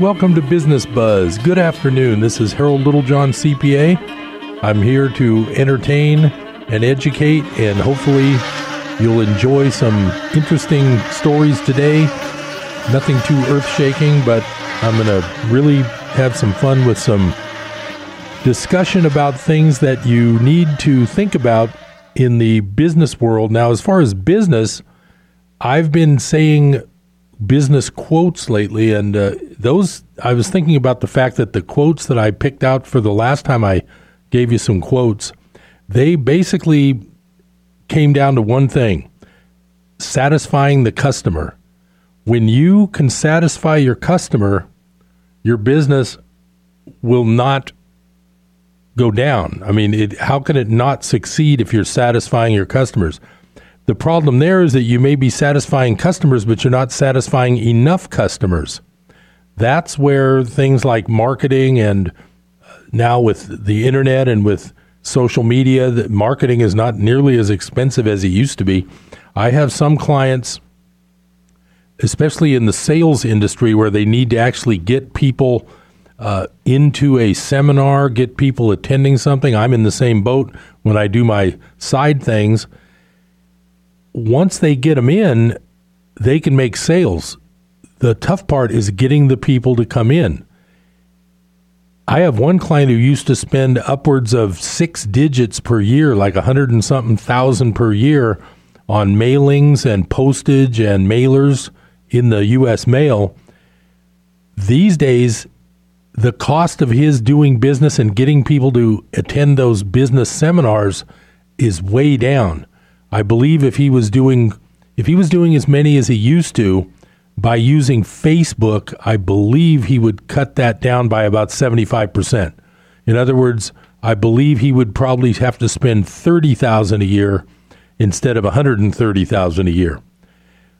Welcome to Business Buzz. Good afternoon. This is Harold Littlejohn, CPA. I'm here to entertain and educate, and hopefully, you'll enjoy some interesting stories today. Nothing too earth shaking, but I'm going to really have some fun with some discussion about things that you need to think about in the business world. Now, as far as business, I've been saying business quotes lately, and uh, those I was thinking about the fact that the quotes that I picked out for the last time I gave you some quotes, they basically came down to one thing satisfying the customer. When you can satisfy your customer, your business will not go down. I mean, it, how can it not succeed if you're satisfying your customers? The problem there is that you may be satisfying customers, but you're not satisfying enough customers. That's where things like marketing and uh, now with the internet and with social media, that marketing is not nearly as expensive as it used to be. I have some clients, especially in the sales industry, where they need to actually get people uh, into a seminar, get people attending something. I'm in the same boat when I do my side things once they get them in, they can make sales. The tough part is getting the people to come in. I have one client who used to spend upwards of six digits per year, like a hundred and something thousand per year, on mailings and postage and mailers in the U.S. mail. These days, the cost of his doing business and getting people to attend those business seminars is way down. I believe if he was doing if he was doing as many as he used to by using Facebook, I believe he would cut that down by about 75%. In other words, I believe he would probably have to spend 30,000 a year instead of 130,000 a year.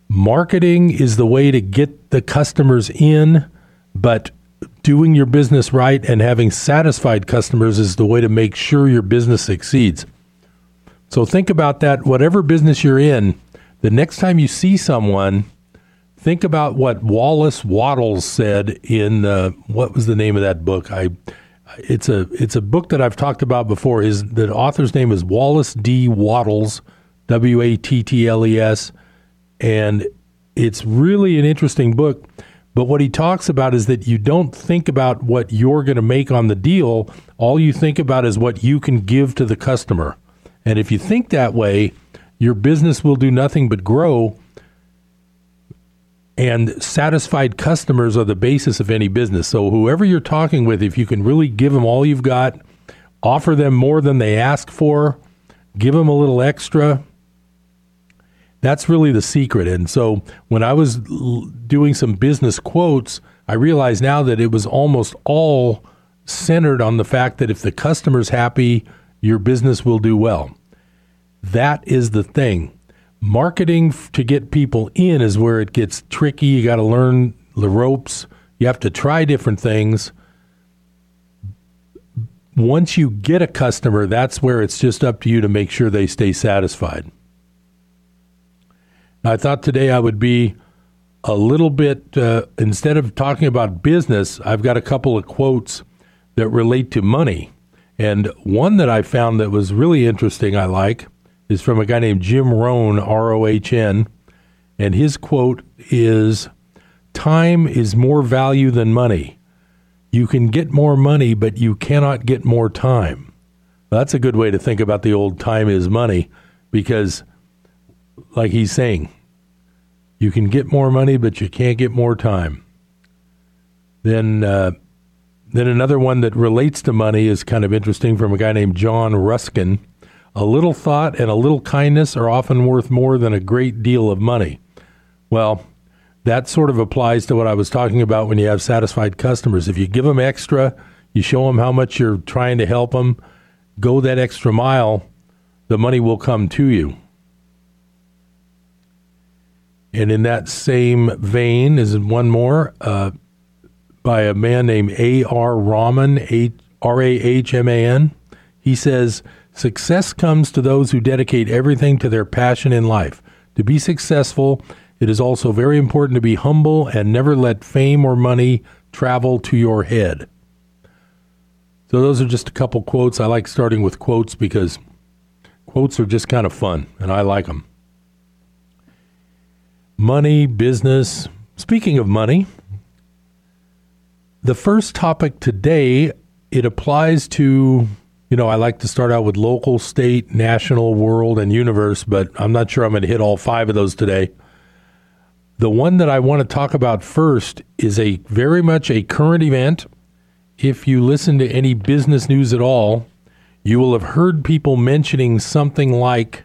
Marketing is the way to get the customers in, but doing your business right and having satisfied customers is the way to make sure your business succeeds. So think about that. Whatever business you're in, the next time you see someone, think about what Wallace Wattles said in uh, what was the name of that book? I it's a it's a book that I've talked about before. Is the author's name is Wallace D. Wattles, W A T T L E S, and it's really an interesting book. But what he talks about is that you don't think about what you're going to make on the deal. All you think about is what you can give to the customer. And if you think that way, your business will do nothing but grow. And satisfied customers are the basis of any business. So, whoever you're talking with, if you can really give them all you've got, offer them more than they ask for, give them a little extra, that's really the secret. And so, when I was doing some business quotes, I realized now that it was almost all centered on the fact that if the customer's happy, your business will do well. That is the thing. Marketing to get people in is where it gets tricky. You got to learn the ropes. You have to try different things. Once you get a customer, that's where it's just up to you to make sure they stay satisfied. I thought today I would be a little bit, uh, instead of talking about business, I've got a couple of quotes that relate to money. And one that I found that was really interesting, I like, is from a guy named Jim Rohn, R O H N. And his quote is Time is more value than money. You can get more money, but you cannot get more time. that's a good way to think about the old time is money because, like he's saying, you can get more money, but you can't get more time. Then, uh, then another one that relates to money is kind of interesting from a guy named John Ruskin. A little thought and a little kindness are often worth more than a great deal of money. Well, that sort of applies to what I was talking about when you have satisfied customers. If you give them extra, you show them how much you're trying to help them, go that extra mile, the money will come to you. And in that same vein is one more. Uh, by a man named A.R. Rahman, R A H M A N. He says, Success comes to those who dedicate everything to their passion in life. To be successful, it is also very important to be humble and never let fame or money travel to your head. So, those are just a couple quotes. I like starting with quotes because quotes are just kind of fun, and I like them. Money, business. Speaking of money, the first topic today, it applies to, you know, I like to start out with local, state, national, world, and universe, but I'm not sure I'm going to hit all five of those today. The one that I want to talk about first is a very much a current event. If you listen to any business news at all, you will have heard people mentioning something like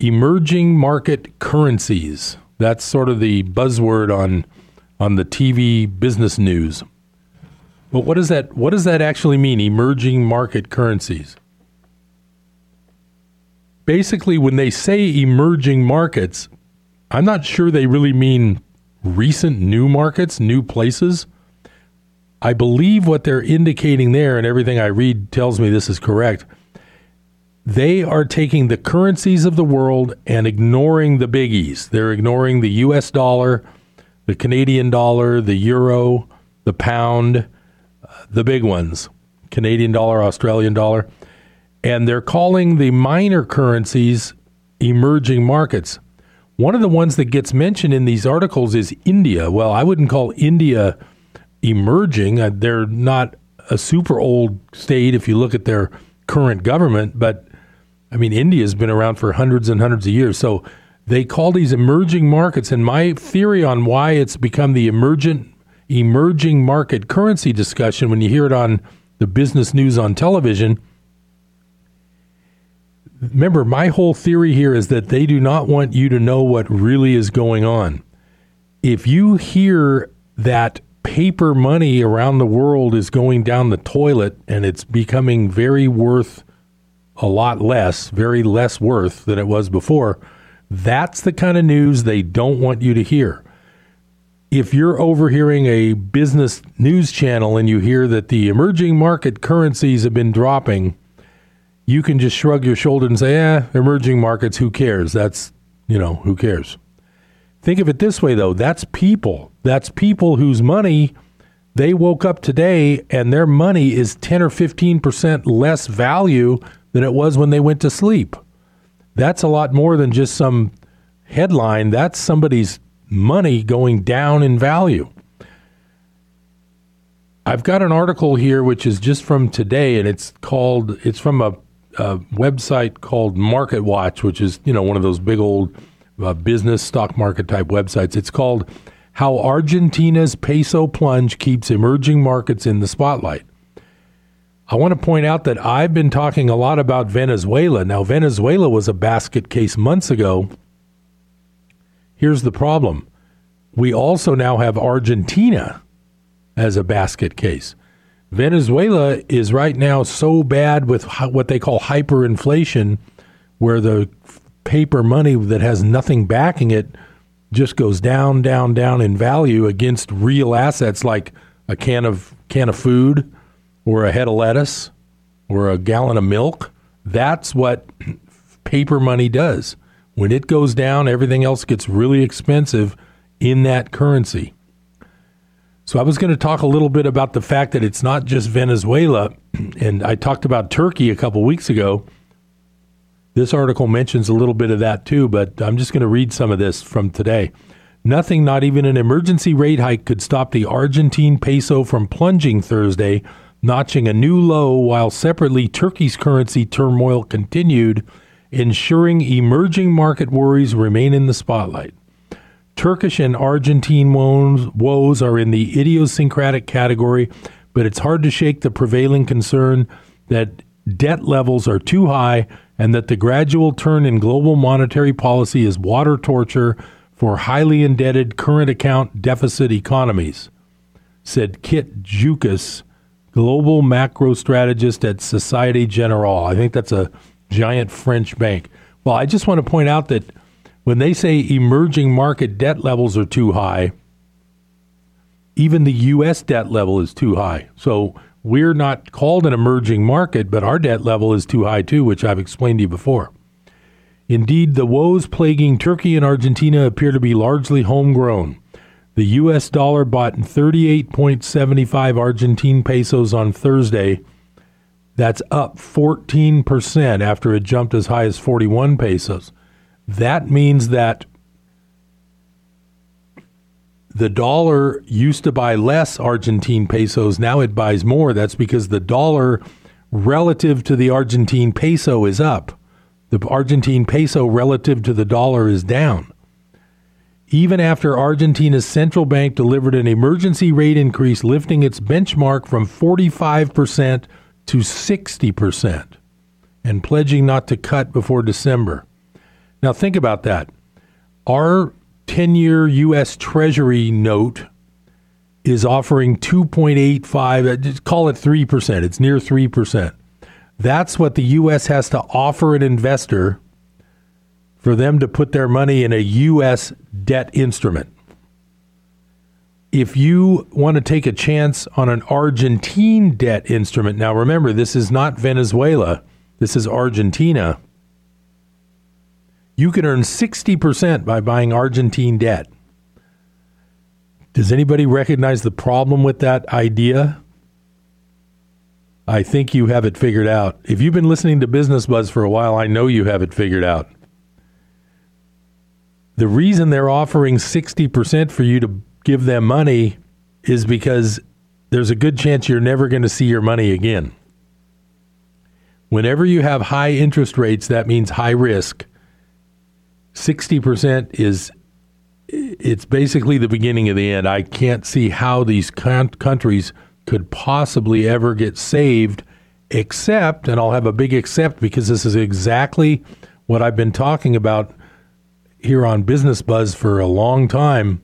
emerging market currencies. That's sort of the buzzword on on the TV business news. But what does that what does that actually mean? Emerging market currencies. Basically, when they say emerging markets, I'm not sure they really mean recent new markets, new places. I believe what they're indicating there, and everything I read tells me this is correct. They are taking the currencies of the world and ignoring the biggies. They're ignoring the US dollar, the Canadian dollar, the euro, the pound, uh, the big ones, Canadian dollar, Australian dollar, and they're calling the minor currencies emerging markets. One of the ones that gets mentioned in these articles is India. Well, I wouldn't call India emerging. Uh, they're not a super old state if you look at their current government, but I mean, India's been around for hundreds and hundreds of years. So they call these emerging markets. And my theory on why it's become the emergent emerging market currency discussion when you hear it on the business news on television. Remember, my whole theory here is that they do not want you to know what really is going on. If you hear that paper money around the world is going down the toilet and it's becoming very worth a lot less, very less worth than it was before, that's the kind of news they don't want you to hear. If you're overhearing a business news channel and you hear that the emerging market currencies have been dropping, you can just shrug your shoulder and say, eh, emerging markets, who cares? That's, you know, who cares? Think of it this way, though that's people. That's people whose money they woke up today and their money is 10 or 15% less value than it was when they went to sleep. That's a lot more than just some headline. That's somebody's money going down in value. I've got an article here which is just from today, and it's called. It's from a, a website called Market Watch, which is you know one of those big old uh, business stock market type websites. It's called "How Argentina's Peso Plunge Keeps Emerging Markets in the Spotlight." I want to point out that I've been talking a lot about Venezuela. Now, Venezuela was a basket case months ago. Here's the problem we also now have Argentina as a basket case. Venezuela is right now so bad with what they call hyperinflation, where the paper money that has nothing backing it just goes down, down, down in value against real assets like a can of can of food or a head of lettuce or a gallon of milk. That's what paper money does. When it goes down, everything else gets really expensive in that currency. So I was going to talk a little bit about the fact that it's not just Venezuela, and I talked about Turkey a couple weeks ago. This article mentions a little bit of that too, but I'm just going to read some of this from today. Nothing, not even an emergency rate hike, could stop the Argentine peso from plunging Thursday notching a new low while separately Turkey's currency turmoil continued, ensuring emerging market worries remain in the spotlight. Turkish and Argentine woes, are in the idiosyncratic category, but it's hard to shake the prevailing concern that debt levels are too high and that the gradual turn in global monetary policy is water torture for highly indebted current account deficit economies, said Kit Juckes, global macro strategist at Societe Generale. I think that's a giant French bank. Well, I just want to point out that when they say emerging market debt levels are too high, even the U.S. debt level is too high. So we're not called an emerging market, but our debt level is too high too, which I've explained to you before. Indeed, the woes plaguing Turkey and Argentina appear to be largely homegrown. The US dollar bought 38.75 Argentine pesos on Thursday. That's up 14% after it jumped as high as 41 pesos. That means that the dollar used to buy less Argentine pesos. Now it buys more. That's because the dollar relative to the Argentine peso is up. The Argentine peso relative to the dollar is down. Even after Argentina's central bank delivered an emergency rate increase, lifting its benchmark from 45% to 60%, and pledging not to cut before December. Now, think about that. Our 10 year U.S. Treasury note is offering 2.85, uh, call it 3%. It's near 3%. That's what the U.S. has to offer an investor for them to put their money in a U.S. debt instrument. If you want to take a chance on an Argentine debt instrument, now remember, this is not Venezuela, this is Argentina you can earn 60% by buying Argentine debt. Does anybody recognize the problem with that idea? I think you have it figured out. If you've been listening to Business Buzz for a while, I know you have it figured out. The reason they're offering 60% for you to give them money is because there's a good chance you're never going to see your money again. Whenever you have high interest rates, that means high risk. 60% is it's basically the beginning of the end. I can't see how these countries could possibly ever get saved except and I'll have a big except because this is exactly what I've been talking about here on Business Buzz for a long time.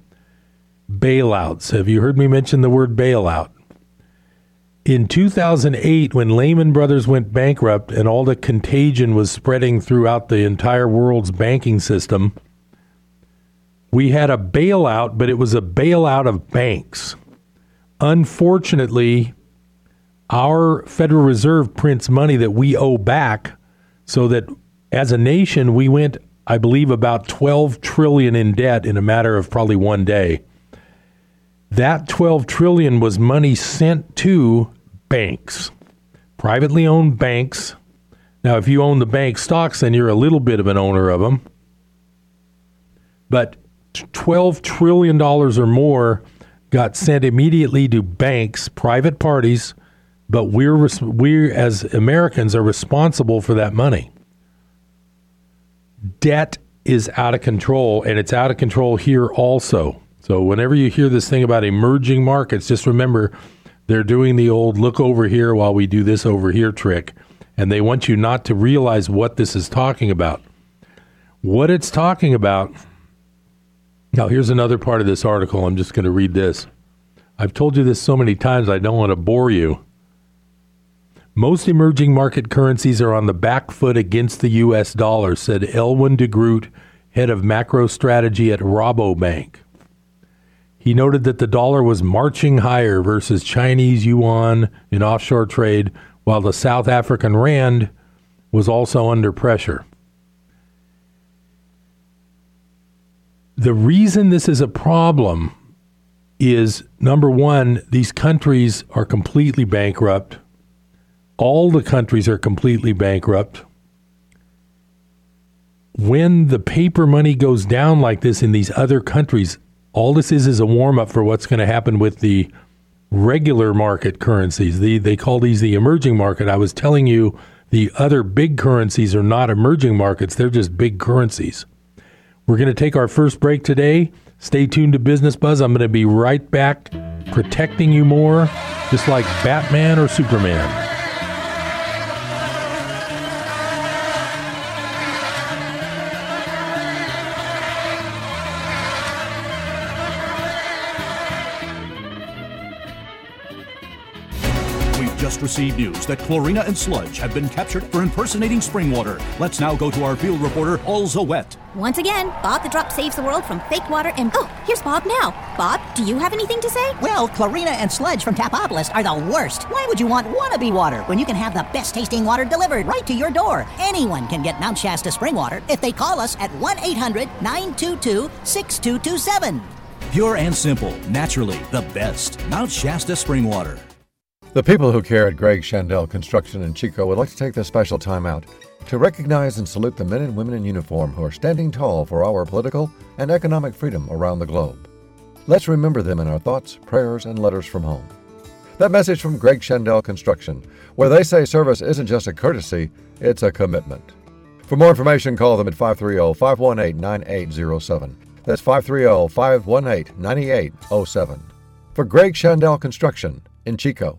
Bailouts. Have you heard me mention the word bailout? in 2008, when Lehman Brothers went bankrupt and all the contagion was spreading throughout the entire world's banking system, we had a bailout, but it was a bailout of banks. Unfortunately, our Federal Reserve prints money that we owe back so that as a nation we went I believe about 12 trillion in debt in a matter of probably one day. That 12 trillion was money sent to banks, privately owned banks. Now, if you own the bank stocks, then you're a little bit of an owner of them. But $12 trillion or more got sent immediately to banks, private parties, but we're, we as Americans are responsible for that money. Debt is out of control, and it's out of control here also. So, whenever you hear this thing about emerging markets, just remember they're doing the old look over here while we do this over here trick, and they want you not to realize what this is talking about. What it's talking about. Now, here's another part of this article. I'm just going to read this. I've told you this so many times, I don't want to bore you. Most emerging market currencies are on the back foot against the U.S. dollar, said Elwin de Groot, head of macro strategy at Rabobank. He noted that the dollar was marching higher versus Chinese yuan in offshore trade, while the South African rand was also under pressure. The reason this is a problem is number one, these countries are completely bankrupt. All the countries are completely bankrupt. When the paper money goes down like this in these other countries, all this is is a warm up for what's going to happen with the regular market currencies. The, they call these the emerging market. I was telling you the other big currencies are not emerging markets, they're just big currencies. We're going to take our first break today. Stay tuned to Business Buzz. I'm going to be right back protecting you more, just like Batman or Superman. Just received news that Chlorina and Sludge have been captured for impersonating spring water. Let's now go to our field reporter, Alza Wet. Once again, Bob the Drop saves the world from fake water and. Oh, here's Bob now. Bob, do you have anything to say? Well, Chlorina and Sludge from Tapopolis are the worst. Why would you want wannabe water when you can have the best tasting water delivered right to your door? Anyone can get Mount Shasta spring water if they call us at 1 800 922 6227. Pure and simple, naturally the best. Mount Shasta Spring Water. The people who care at Greg Shandell Construction in Chico would like to take this special time out to recognize and salute the men and women in uniform who are standing tall for our political and economic freedom around the globe. Let's remember them in our thoughts, prayers, and letters from home. That message from Greg Shandell Construction, where they say service isn't just a courtesy, it's a commitment. For more information, call them at 530 518 9807. That's 530 518 9807. For Greg Shandell Construction in Chico.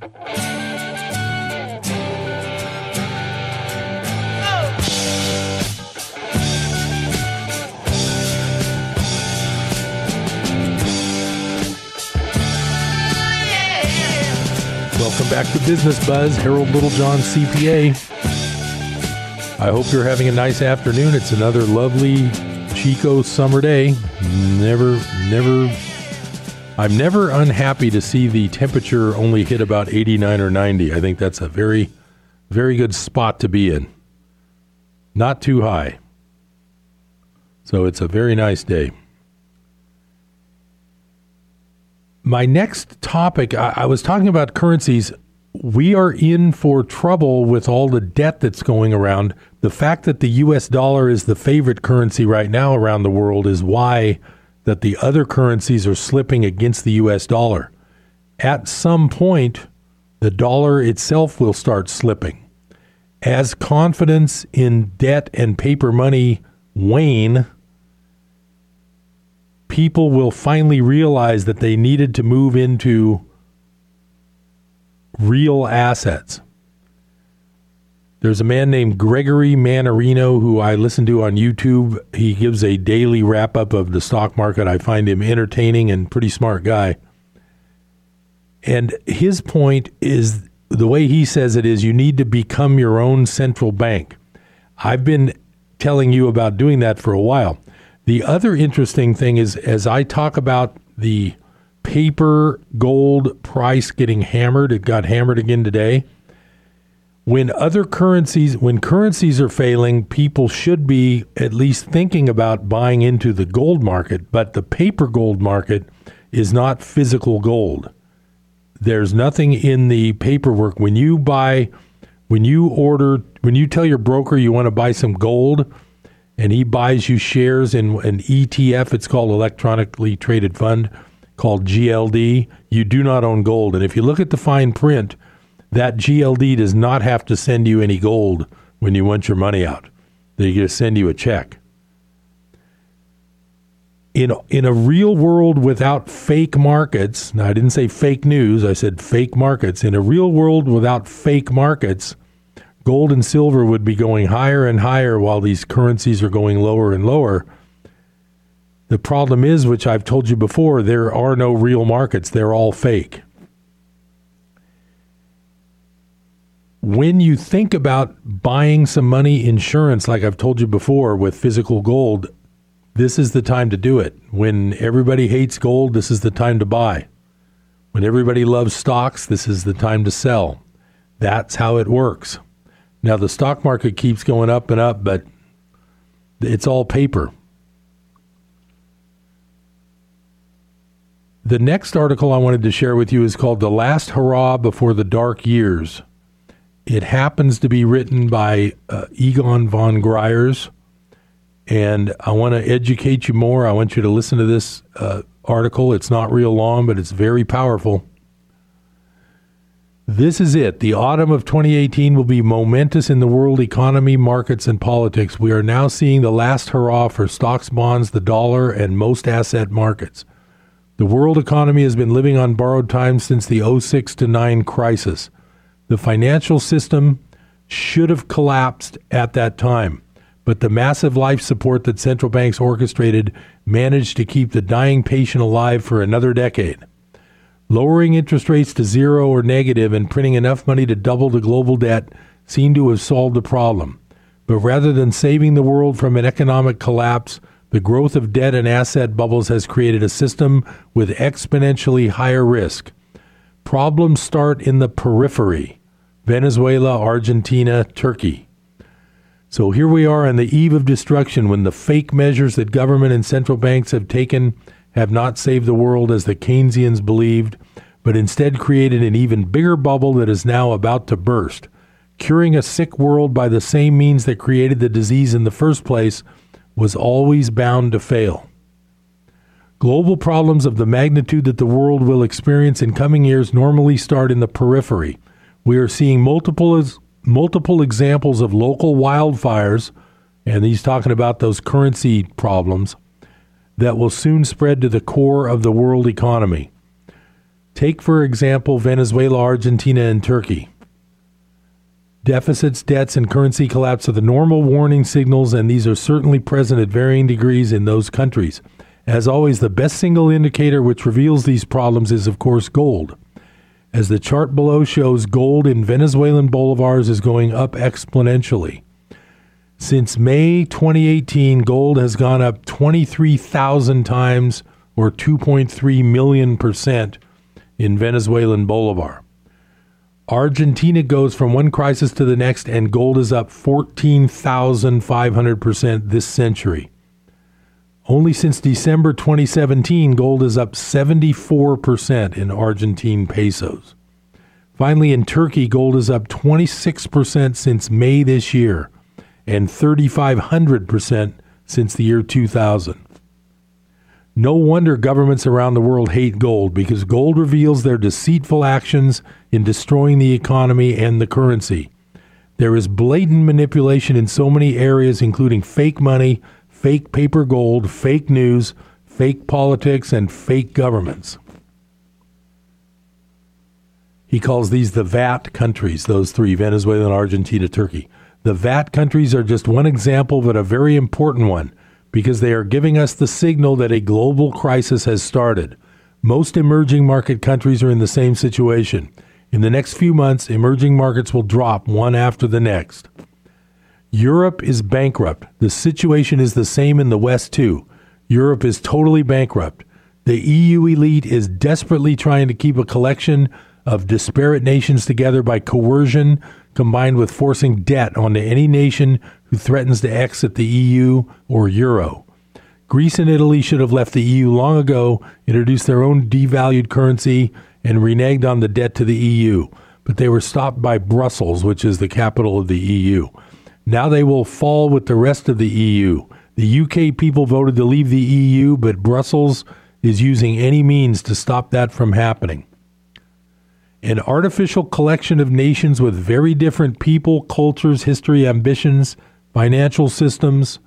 Welcome back to Business Buzz. Harold Littlejohn, CPA. I hope you're having a nice afternoon. It's another lovely Chico summer day. Never, never. I'm never unhappy to see the temperature only hit about 89 or 90. I think that's a very, very good spot to be in. Not too high. So it's a very nice day. my next topic, I, I, was talking about currencies. We are in for trouble with all the debt that's going around. The fact that the US dollar is the favorite currency right now around the world is why that the other currencies are slipping against the US dollar. At some point, the dollar itself will start slipping. As confidence in debt and paper money wane, people will finally realize that they needed to move into real assets. There's a man named Gregory Mannarino who I listen to on YouTube. He gives a daily wrap up of the stock market. I find him entertaining and pretty smart guy. And his point is the way he says it is you need to become your own central bank. I've been telling you about doing that for a while. The other interesting thing is as I talk about the paper gold price getting hammered, it got hammered again today. When other currencies, when currencies are failing, people should be at least thinking about buying into the gold market, but the paper gold market is not physical gold. There's nothing in the paperwork. When you buy, when you order, when you tell your broker you want to buy some gold, and he buys you shares in an ETF. It's called electronically traded fund called GLD. You do not own gold. And if you look at the fine print, that GLD does not have to send you any gold when you want your money out. They just send you a check. In, in a real world without fake markets, now I didn't say fake news, I said fake markets. In a real world without fake markets, gold and silver would be going higher and higher while these currencies are going lower and lower. The problem is, which I've told you before, there are no real markets, they're all fake. When you think about buying some money insurance, like I've told you before, with physical gold, this is the time to do it. When everybody hates gold, this is the time to buy. When everybody loves stocks, this is the time to sell. That's how it works. Now the stock market keeps going up and up, but it's all paper. The next article I wanted to share with you is called The Last Hurrah Before the Dark Years. It happens to be written by uh, Egon von Greyerz, and I want to educate you more. I want you to listen to this uh, article. It's not real long, but it's very powerful. This is it. The autumn of 2018 will be momentous in the world economy, markets, and politics. We are now seeing the last hurrah for stocks, bonds, the dollar, and most asset markets. The world economy has been living on borrowed time since the 06 to 9 crisis. The financial system should have collapsed at that time, but the massive life support that central banks orchestrated managed to keep the dying patient alive for another decade. Lowering interest rates to zero or negative and printing enough money to double the global debt seemed to have solved the problem. But rather than saving the world from an economic collapse, the growth of debt and asset bubbles has created a system with exponentially higher risk. Problems start in the periphery Venezuela, Argentina, Turkey. So here we are on the eve of destruction when the fake measures that government and central banks have taken have not saved the world as the Keynesians believed, but instead created an even bigger bubble that is now about to burst. Curing a sick world by the same means that created the disease in the first place was always bound to fail. Global problems of the magnitude that the world will experience in coming years normally start in the periphery we are seeing multiple multiple examples of local wildfires, and he's talking about those currency problems that will soon spread to the core of the world economy. Take, for example, Venezuela, Argentina, and Turkey. Deficits, debts, and currency collapse are the normal warning signals, and these are certainly present at varying degrees in those countries. As always, the best single indicator which reveals these problems is, of course, gold. As the chart below shows, gold in Venezuelan bolivars is going up exponentially. Since May 2018, gold has gone up 23,000 times or 2.3 million percent in Venezuelan bolivar. Argentina goes from one crisis to the next, and gold is up 14,500% this century. Only since December 2017, gold is up 74% in Argentine pesos. Finally, in Turkey, gold is up 26% since May this year and 3,500% since the year 2000. No wonder governments around the world hate gold because gold reveals their deceitful actions in destroying the economy and the currency. There is blatant manipulation in so many areas, including fake money, fake paper gold, fake news, fake politics, and fake governments. He calls these the VAT countries, those three Venezuela, Argentina, Turkey. The VAT countries are just one example, but a very important one because they are giving us the signal that a global crisis has started. Most emerging market countries are in the same situation. In the next few months, emerging markets will drop one after the next. Europe is bankrupt. The situation is the same in the West, too. Europe is totally bankrupt. The EU elite is desperately trying to keep a collection of disparate nations together by coercion combined with forcing debt onto any nation who threatens to exit the EU or Euro. Greece and Italy should have left the EU long ago, introduced their own devalued currency, and reneged on the debt to the EU. But they were stopped by Brussels, which is the capital of the EU. Now they will fall with the rest of the EU. The UK people voted to leave the EU, but Brussels is using any means to stop that from happening. An artificial collection of nations with very different people, cultures, history, ambitions, financial systems,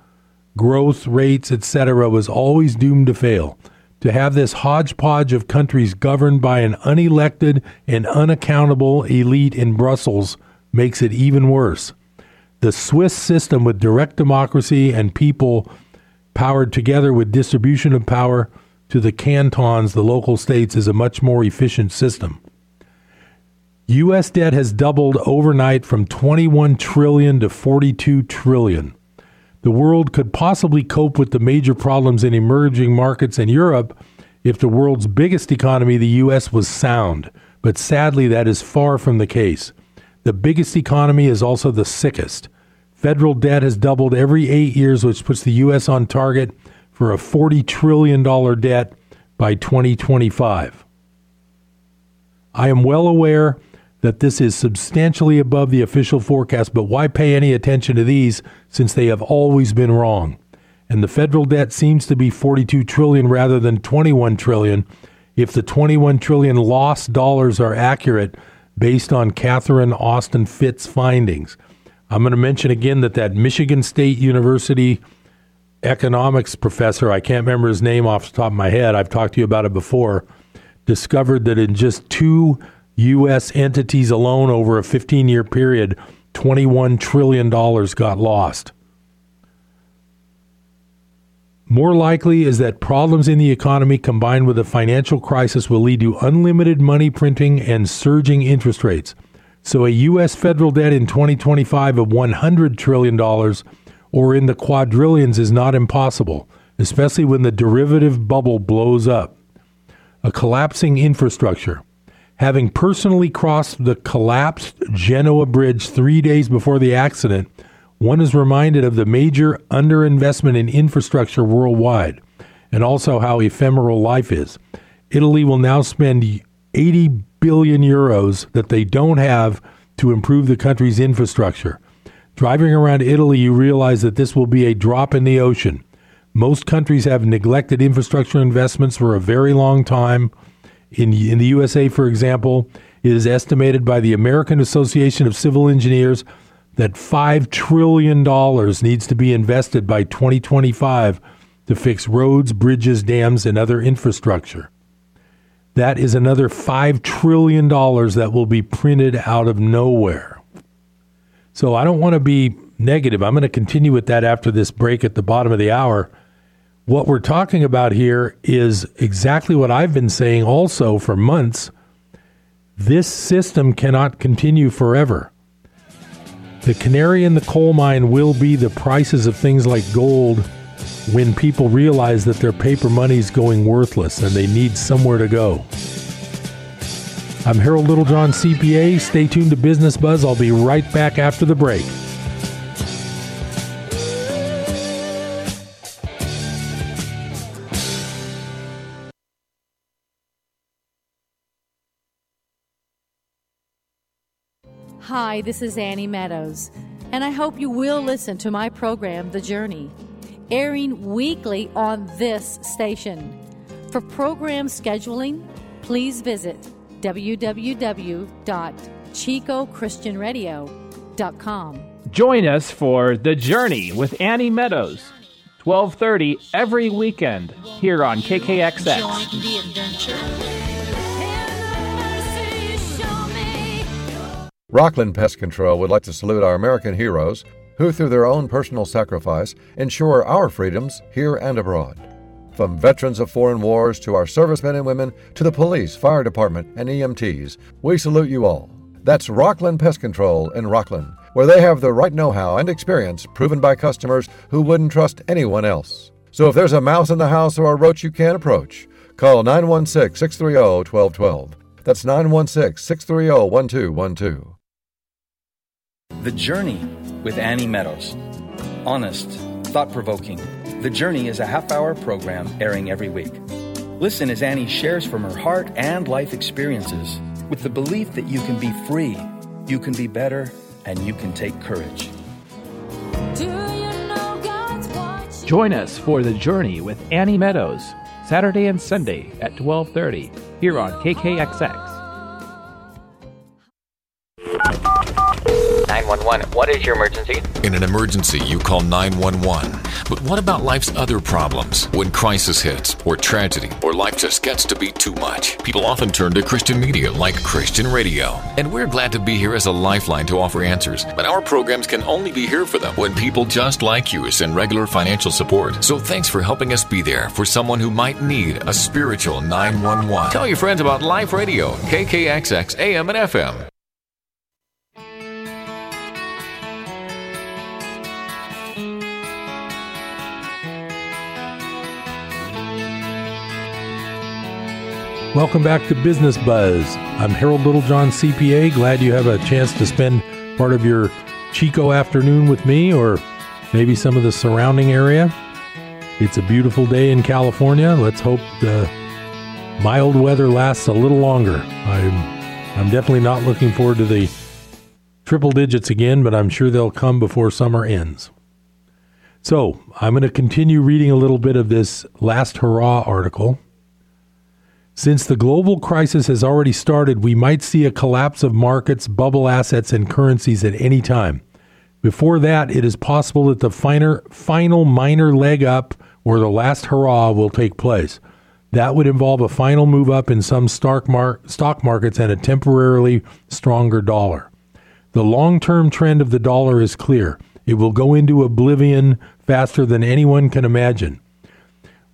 growth rates, etc., was always doomed to fail. To have this hodgepodge of countries governed by an unelected and unaccountable elite in Brussels makes it even worse. The Swiss system with direct democracy and people powered together with distribution of power to the cantons, the local states, is a much more efficient system. U.S. debt has doubled overnight from 21 trillion to 42 trillion. The world could possibly cope with the major problems in emerging markets in Europe if the world's biggest economy, the U.S., was sound. But sadly, that is far from the case. The biggest economy is also the sickest. Federal debt has doubled every eight years, which puts the U.S. on target for a $40 trillion debt by 2025. I am well aware that this is substantially above the official forecast, but why pay any attention to these since they have always been wrong? And the federal debt seems to be 42 trillion rather than 21 trillion if the 21 trillion lost dollars are accurate based on Catherine Austin Fitts findings. I'm going to mention again that that Michigan State University economics professor, I can't remember his name off the top of my head, I've talked to you about it before, discovered that in just two U.S. entities alone over a 15 year period, $21 trillion got lost. More likely is that problems in the economy combined with a financial crisis will lead to unlimited money printing and surging interest rates. So, a U.S. federal debt in 2025 of $100 trillion or in the quadrillions is not impossible, especially when the derivative bubble blows up. A collapsing infrastructure. Having personally crossed the collapsed Genoa Bridge three days before the accident, one is reminded of the major underinvestment in infrastructure worldwide and also how ephemeral life is. Italy will now spend 80 billion euros that they don't have to improve the country's infrastructure. Driving around Italy, you realize that this will be a drop in the ocean. Most countries have neglected infrastructure investments for a very long time. In, in the USA, for example, it is estimated by the American Association of Civil Engineers that $5 trillion needs to be invested by 2025 to fix roads, bridges, dams, and other infrastructure. That is another $5 trillion that will be printed out of nowhere. So I don't want to be negative. I'm going to continue with that after this break at the bottom of the hour. What we're talking about here is exactly what I've been saying also for months. This system cannot continue forever. The canary in the coal mine will be the prices of things like gold when people realize that their paper money is going worthless and they need somewhere to go. I'm Harold Littlejohn, CPA. Stay tuned to Business Buzz. I'll be right back after the break. Hi, this is Annie Meadows, and I hope you will listen to my program, The Journey, airing weekly on this station. For program scheduling, please visit www.chicochristianradio.com. Join us for The Journey with Annie Meadows, 12:30 every weekend here on KKXX. Rockland Pest Control would like to salute our American heroes who, through their own personal sacrifice, ensure our freedoms here and abroad. From veterans of foreign wars to our servicemen and women to the police, fire department, and EMTs, we salute you all. That's Rockland Pest Control in Rockland, where they have the right know how and experience proven by customers who wouldn't trust anyone else. So if there's a mouse in the house or a roach you can't approach, call 916 630 1212. That's 916 630 1212. The Journey with Annie Meadows. Honest, thought provoking. The Journey is a half hour program airing every week. Listen as Annie shares from her heart and life experiences with the belief that you can be free, you can be better, and you can take courage. Join us for The Journey with Annie Meadows, Saturday and Sunday at 12:30 here on KKXX. 911. What is your emergency? In an emergency, you call 911. But what about life's other problems? When crisis hits, or tragedy, or life just gets to be too much, people often turn to Christian media like Christian radio. And we're glad to be here as a lifeline to offer answers. But our programs can only be here for them when people just like you send regular financial support. So thanks for helping us be there for someone who might need a spiritual 911. Tell your friends about Life Radio, KKXX, AM, and FM. Welcome back to Business Buzz. I'm Harold Littlejohn, CPA. Glad you have a chance to spend part of your Chico afternoon with me or maybe some of the surrounding area. It's a beautiful day in California. Let's hope the mild weather lasts a little longer. I'm I'm definitely not looking forward to the triple digits again, but I'm sure they'll come before summer ends. So, I'm going to continue reading a little bit of this last hurrah article. Since the global crisis has already started, we might see a collapse of markets, bubble assets, and currencies at any time. Before that, it is possible that the finer, final minor leg up or the last hurrah will take place. That would involve a final move up in some stock, mar- stock markets and a temporarily stronger dollar. The long term trend of the dollar is clear. It will go into oblivion faster than anyone can imagine.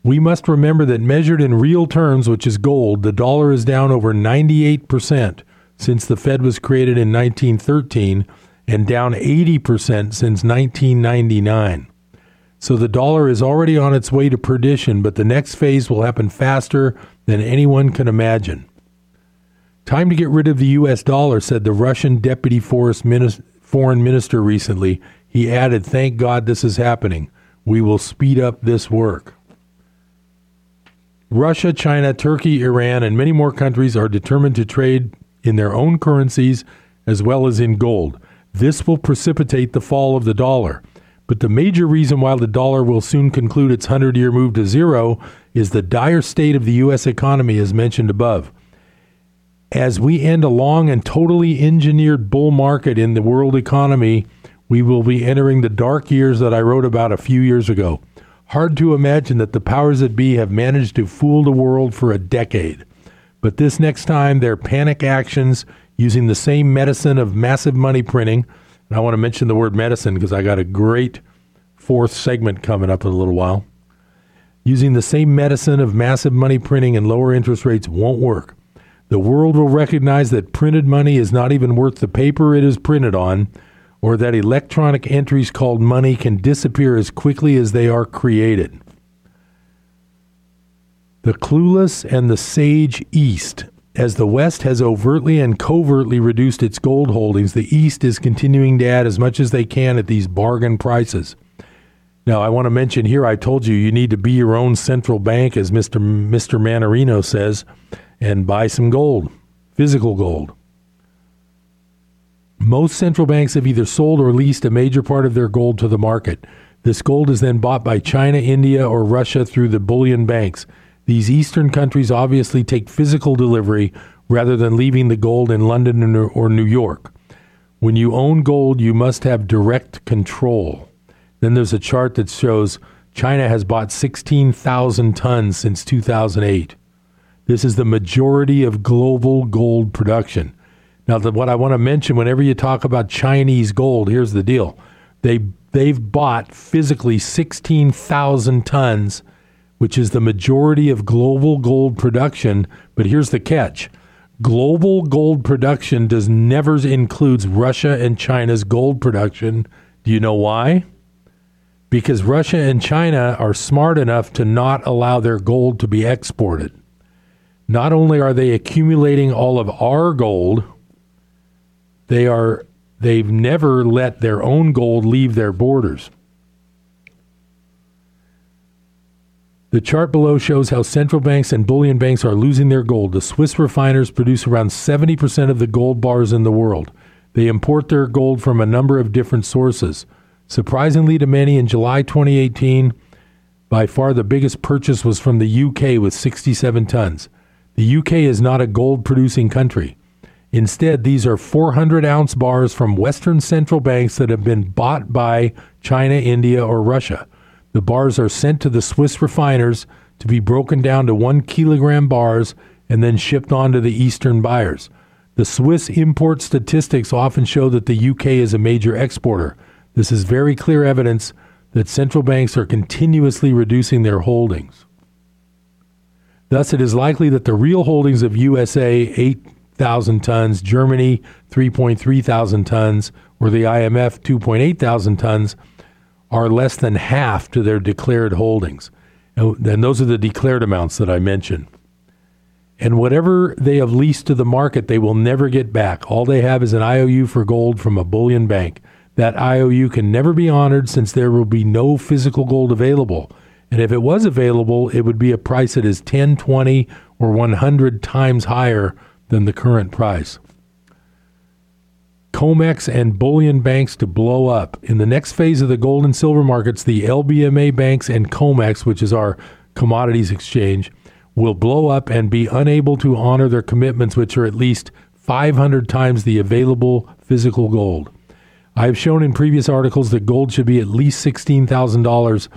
We must remember that measured in real terms, which is gold, the dollar is down over 98% since the Fed was created in 1913 and down 80% since 1999. So the dollar is already on its way to perdition, but the next phase will happen faster than anyone can imagine. Time to get rid of the US dollar, said the Russian deputy foreign minister recently. He added, Thank God this is happening. We will speed up this work. Russia, China, Turkey, Iran, and many more countries are determined to trade in their own currencies as well as in gold. This will precipitate the fall of the dollar. But the major reason why the dollar will soon conclude its 100 year move to zero is the dire state of the U.S. economy, as mentioned above. As we end a long and totally engineered bull market in the world economy, we will be entering the dark years that I wrote about a few years ago. Hard to imagine that the powers that be have managed to fool the world for a decade. But this next time, their panic actions using the same medicine of massive money printing and I want to mention the word medicine because I got a great fourth segment coming up in a little while. Using the same medicine of massive money printing and lower interest rates won't work. The world will recognize that printed money is not even worth the paper it is printed on, or that electronic entries called money can disappear as quickly as they are created. The clueless and the sage East as the West has overtly and covertly reduced its gold holdings, the East is continuing to add as much as they can at these bargain prices. Now, I want to mention here I told you you need to be your own central bank, as Mr. Mr. Mannarino says, and buy some gold, physical gold. Most central banks have either sold or leased a major part of their gold to the market. This gold is then bought by China, India, or Russia through the bullion banks. These Eastern countries obviously take physical delivery rather than leaving the gold in London or New York. When you own gold, you must have direct control. Then there's a chart that shows China has bought 16,000 tons since 2008. This is the majority of global gold production. Now, the, what I want to mention whenever you talk about Chinese gold, here's the deal. They, they've bought physically 16,000 tons which is the majority of global gold production. But here's the catch global gold production does never includes Russia and China's gold production. Do you know why? Because Russia and China are smart enough to not allow their gold to be exported. Not only are they accumulating all of our gold, they are they've never let their own gold leave their borders. The chart below shows how central banks and bullion banks are losing their gold. The Swiss refiners produce around 70% of the gold bars in the world. They import their gold from a number of different sources. Surprisingly to many, in July 2018, by far the biggest purchase was from the UK with 67 tons. The UK is not a gold producing country. Instead, these are 400 ounce bars from Western central banks that have been bought by China, India, or Russia. The bars are sent to the Swiss refiners to be broken down to one kilogram bars and then shipped on to the Eastern buyers. The Swiss import statistics often show that the UK is a major exporter. This is very clear evidence that central banks are continuously reducing their holdings. Thus, it is likely that the real holdings of USA, 8,000 tons, Germany, 3.3 thousand tons, or the IMF, 2.8 thousand tons, are less than half to their declared holdings. And those are the declared amounts that I mentioned. And whatever they have leased to the market, they will never get back. All they have is an IOU for gold from a bullion bank. That IOU can never be honored since there will be no physical gold available. And if it was available, it would be a price that is 10, 20, or 100 times higher than the current price. COMEX and bullion banks to blow up. In the next phase of the gold and silver markets, the LBMA banks and COMEX, which is our commodities exchange, will blow up and be unable to honor their commitments, which are at least 500 times the available physical gold. I have shown in previous articles that gold should be at least $16,000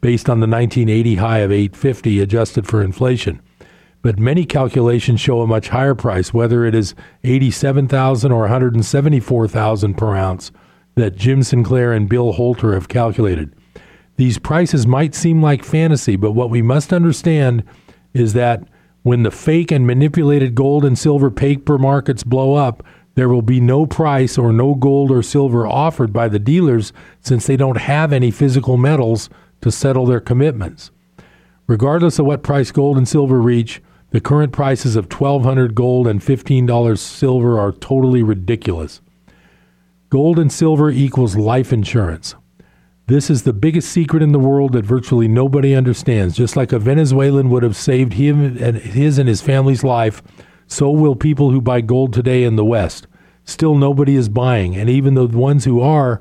based on the 1980 high of 850 adjusted for inflation. But many calculations show a much higher price, whether it is 87,000 or 174,000 per ounce that Jim Sinclair and Bill Holter have calculated. These prices might seem like fantasy, but what we must understand is that when the fake and manipulated gold and silver paper markets blow up, there will be no price or no gold or silver offered by the dealers since they don't have any physical metals to settle their commitments. Regardless of what price gold and silver reach, the current prices of 1200 gold and $15 silver are totally ridiculous. Gold and silver equals life insurance. This is the biggest secret in the world that virtually nobody understands. Just like a Venezuelan would have saved him and his and his family's life, so will people who buy gold today in the West. Still nobody is buying, and even the ones who are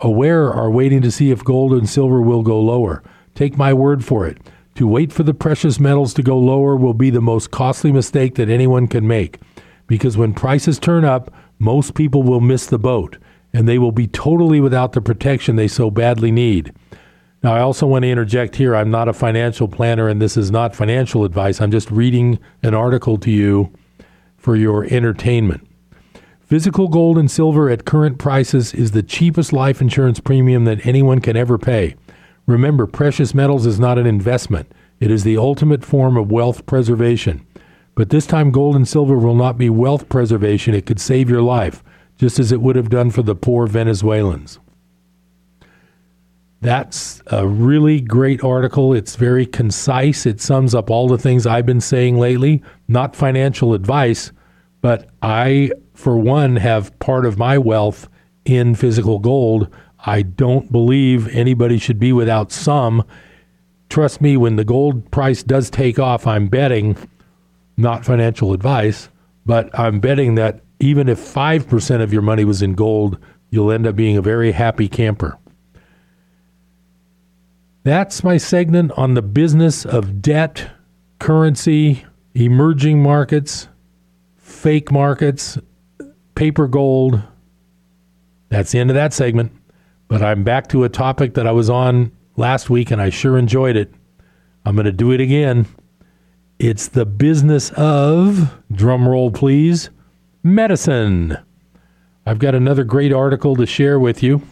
aware are waiting to see if gold and silver will go lower. Take my word for it. To wait for the precious metals to go lower will be the most costly mistake that anyone can make. Because when prices turn up, most people will miss the boat and they will be totally without the protection they so badly need. Now, I also want to interject here I'm not a financial planner and this is not financial advice. I'm just reading an article to you for your entertainment. Physical gold and silver at current prices is the cheapest life insurance premium that anyone can ever pay. Remember, precious metals is not an investment, it is the ultimate form of wealth preservation. But this time, gold and silver will not be wealth preservation, it could save your life, just as it would have done for the poor Venezuelans. That's a really great article. It's very concise. It sums up all the things I've been saying lately. Not financial advice, but I, for one, have part of my wealth in physical gold I don't believe anybody should be without some. Trust me, when the gold price does take off, I'm betting, not financial advice, but I'm betting that even if 5% of your money was in gold, you'll end up being a very happy camper. That's my segment on the business of debt, currency, emerging markets, fake markets, paper gold. That's the end of that segment. But I'm back to a topic that I was on last week and I sure enjoyed it. I'm going to do it again. It's the business of, drum roll please, medicine. I've got another great article to share with you.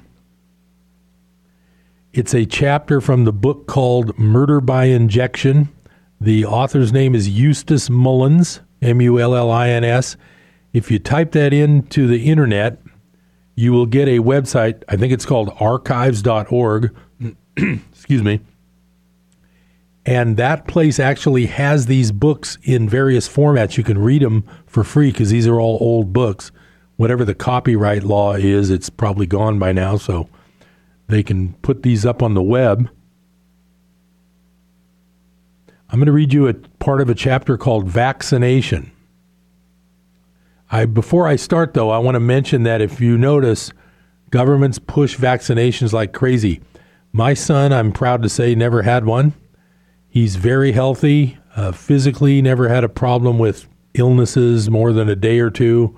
It's a chapter from the book called Murder by Injection. The author's name is Eustace Mullins, M U L L I N S. If you type that into the internet, you will get a website. I think it's called archives.org. Excuse me. And that place actually has these books in various formats. You can read them for free because these are all old books. Whatever the copyright law is, it's probably gone by now. So they can put these up on the web. I'm going to read you a part of a chapter called Vaccination. I before I start though, I want to mention that if you notice, governments push vaccinations like crazy. My son, I'm proud to say, never had one. He's very healthy, uh, physically, never had a problem with illnesses more than a day or two.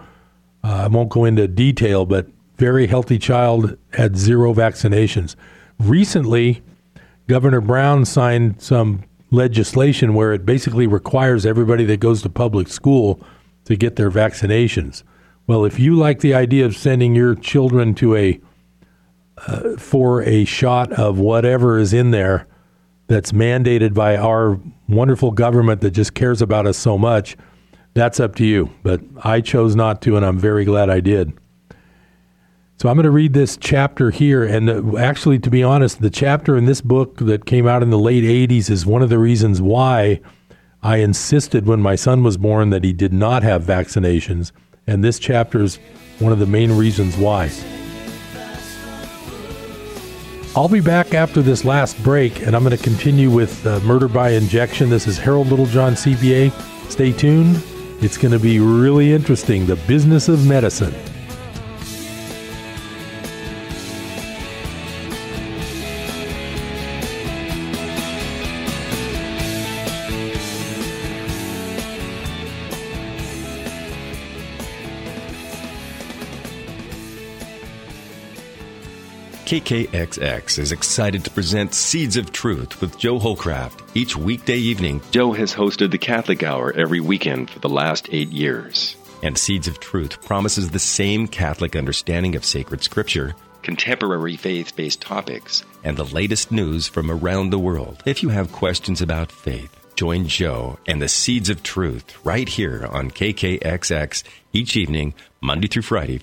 Uh, I won't go into detail, but very healthy child had zero vaccinations. Recently, Governor Brown signed some legislation where it basically requires everybody that goes to public school to get their vaccinations. Well, if you like the idea of sending your children to a uh, for a shot of whatever is in there that's mandated by our wonderful government that just cares about us so much, that's up to you. But I chose not to, and I'm very glad I did. So I'm going to read this chapter here. And uh, actually, to be honest, the chapter in this book that came out in the late 80s is one of the reasons why I insisted when my son was born that he did not have vaccinations, and this chapter is one of the main reasons why. I'll be back after this last break, and I'm going to continue with uh, Murder by Injection. This is Harold Littlejohn, CPA. Stay tuned. It's going to be really interesting the business of medicine. KKXX is excited to present Seeds of Truth with Joe Holcraft. Each weekday evening, Joe has hosted the Catholic Hour every weekend for the last eight years. And Seeds of Truth promises the same Catholic understanding of sacred scripture, contemporary faith based topics, and the latest news from around the world. If you have questions about faith, join Joe and the Seeds of Truth right here on KKXX each evening, Monday through Friday.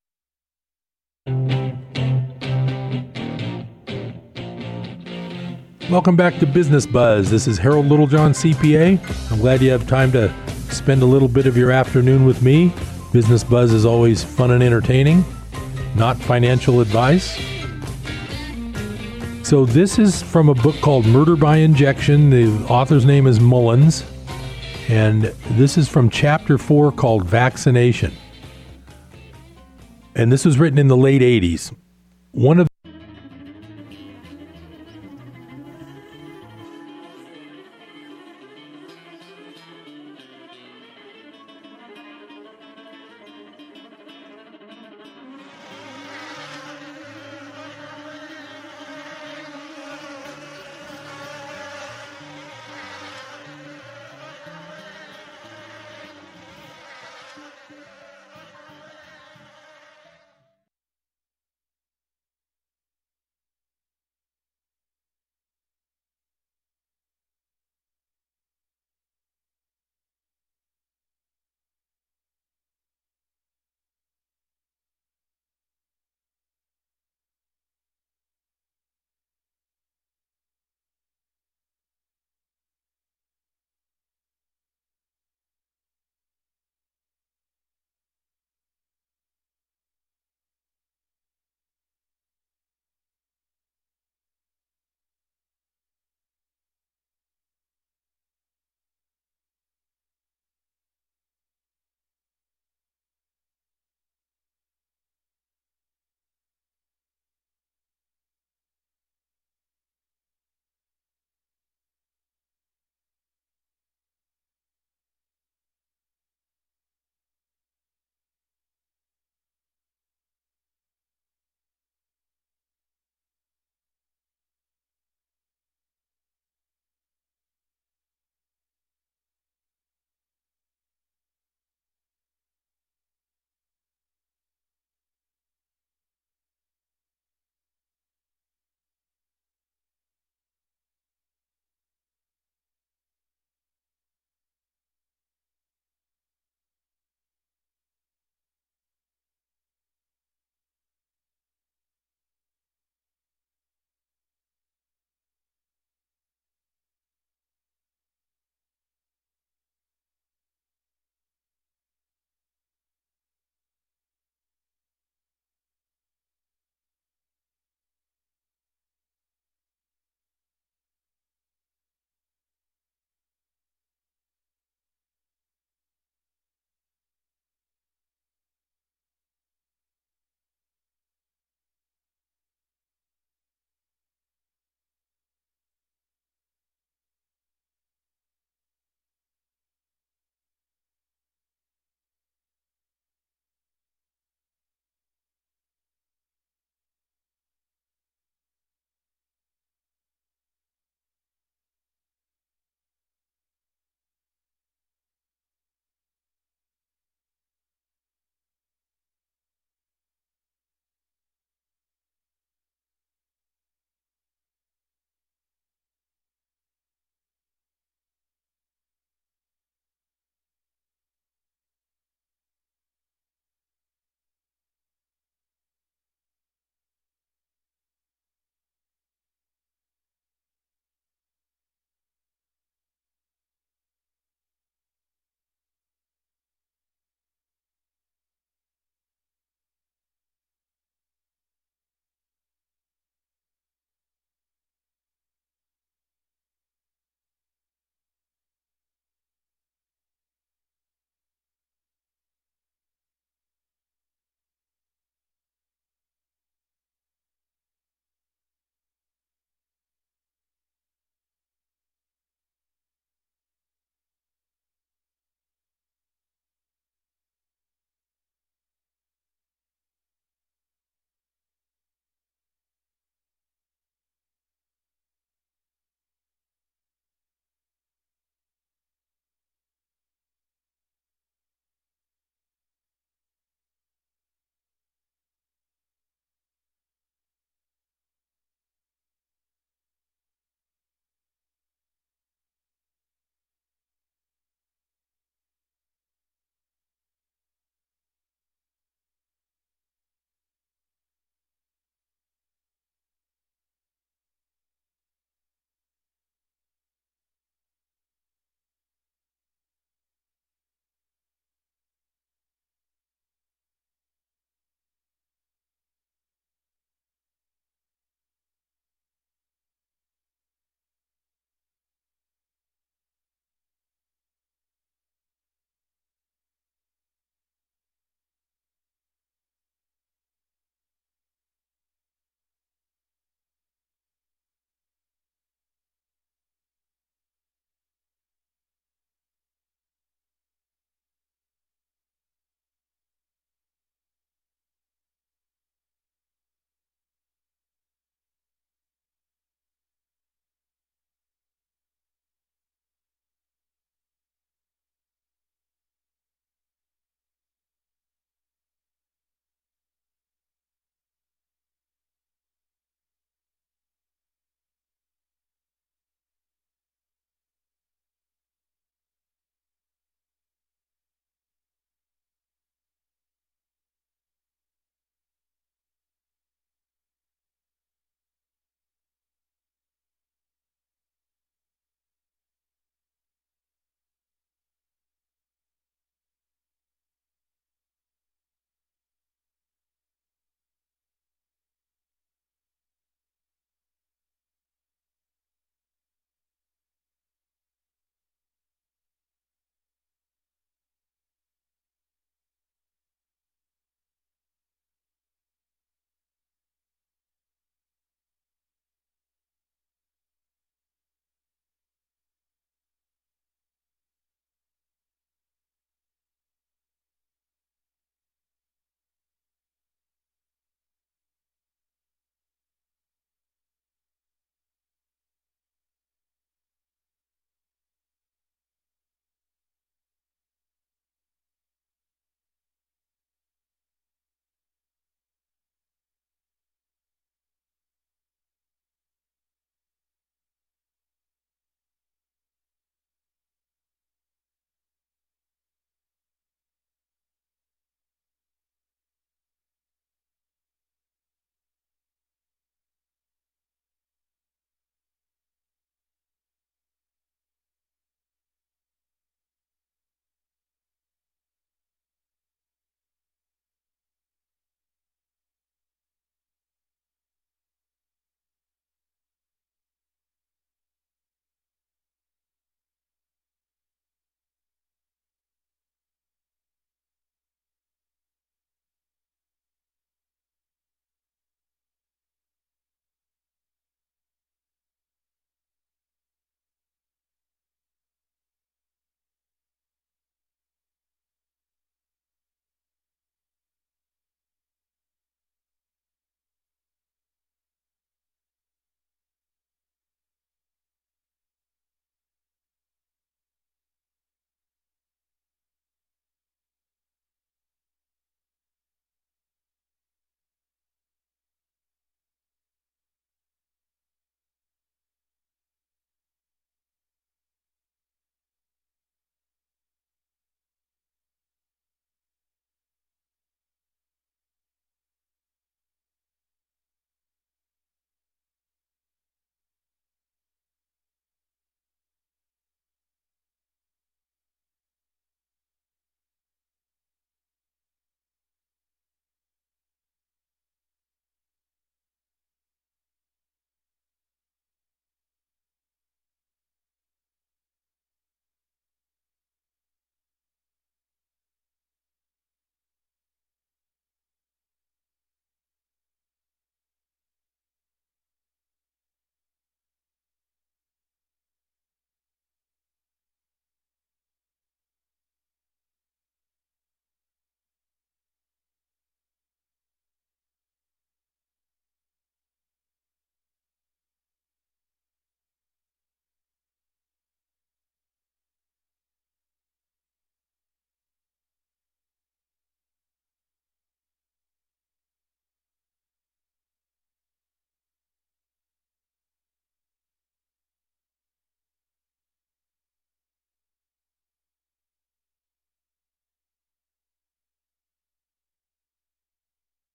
Welcome back to Business Buzz. This is Harold Littlejohn, CPA. I'm glad you have time to spend a little bit of your afternoon with me. Business Buzz is always fun and entertaining, not financial advice. So, this is from a book called Murder by Injection. The author's name is Mullins. And this is from chapter four called Vaccination. And this was written in the late 80s. One of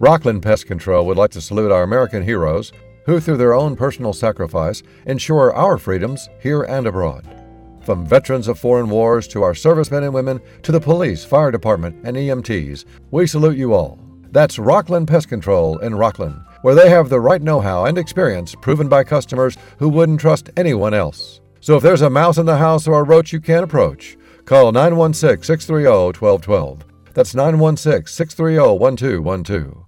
Rockland Pest Control would like to salute our American heroes who, through their own personal sacrifice, ensure our freedoms here and abroad. From veterans of foreign wars to our servicemen and women to the police, fire department, and EMTs, we salute you all. That's Rockland Pest Control in Rockland, where they have the right know how and experience proven by customers who wouldn't trust anyone else. So if there's a mouse in the house or a roach you can't approach, call 916 630 1212. That's 916 630 1212.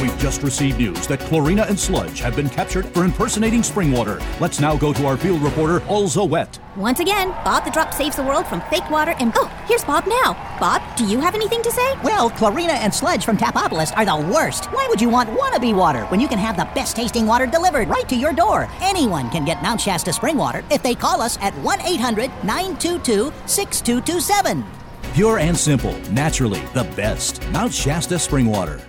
We've just received news that Chlorina and Sludge have been captured for impersonating spring water. Let's now go to our field reporter, Alza Wet. Once again, Bob the Drop saves the world from fake water and. Oh, here's Bob now. Bob, do you have anything to say? Well, Chlorina and Sludge from Tapopolis are the worst. Why would you want wannabe water when you can have the best tasting water delivered right to your door? Anyone can get Mount Shasta spring water if they call us at 1 800 922 6227. Pure and simple, naturally the best. Mount Shasta spring water.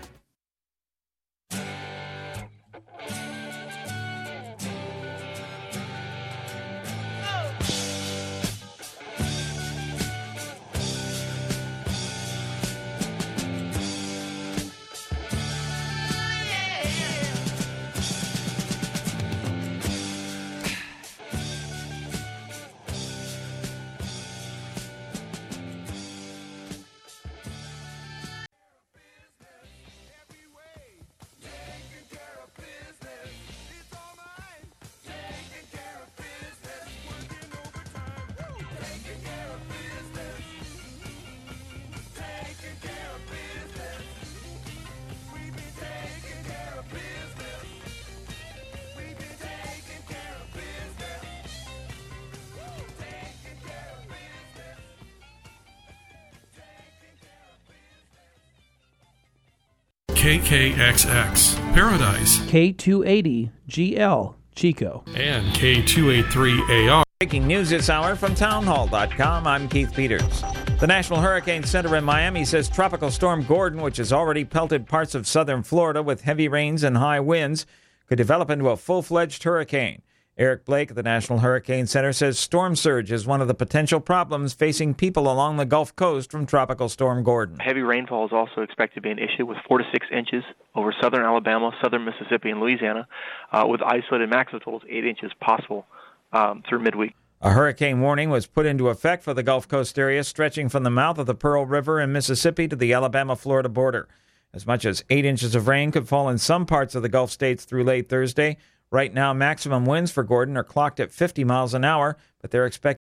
KKXX Paradise K280 GL Chico and K283AR. Breaking news this hour from townhall.com. I'm Keith Peters. The National Hurricane Center in Miami says Tropical Storm Gordon, which has already pelted parts of southern Florida with heavy rains and high winds, could develop into a full fledged hurricane. Eric Blake of the National Hurricane Center says storm surge is one of the potential problems facing people along the Gulf Coast from Tropical Storm Gordon. Heavy rainfall is also expected to be an issue with four to six inches over southern Alabama, southern Mississippi, and Louisiana, uh, with isolated maximum totals eight inches possible um, through midweek. A hurricane warning was put into effect for the Gulf Coast area, stretching from the mouth of the Pearl River in Mississippi to the Alabama Florida border. As much as eight inches of rain could fall in some parts of the Gulf states through late Thursday. Right now, maximum winds for Gordon are clocked at 50 miles an hour, but they're expected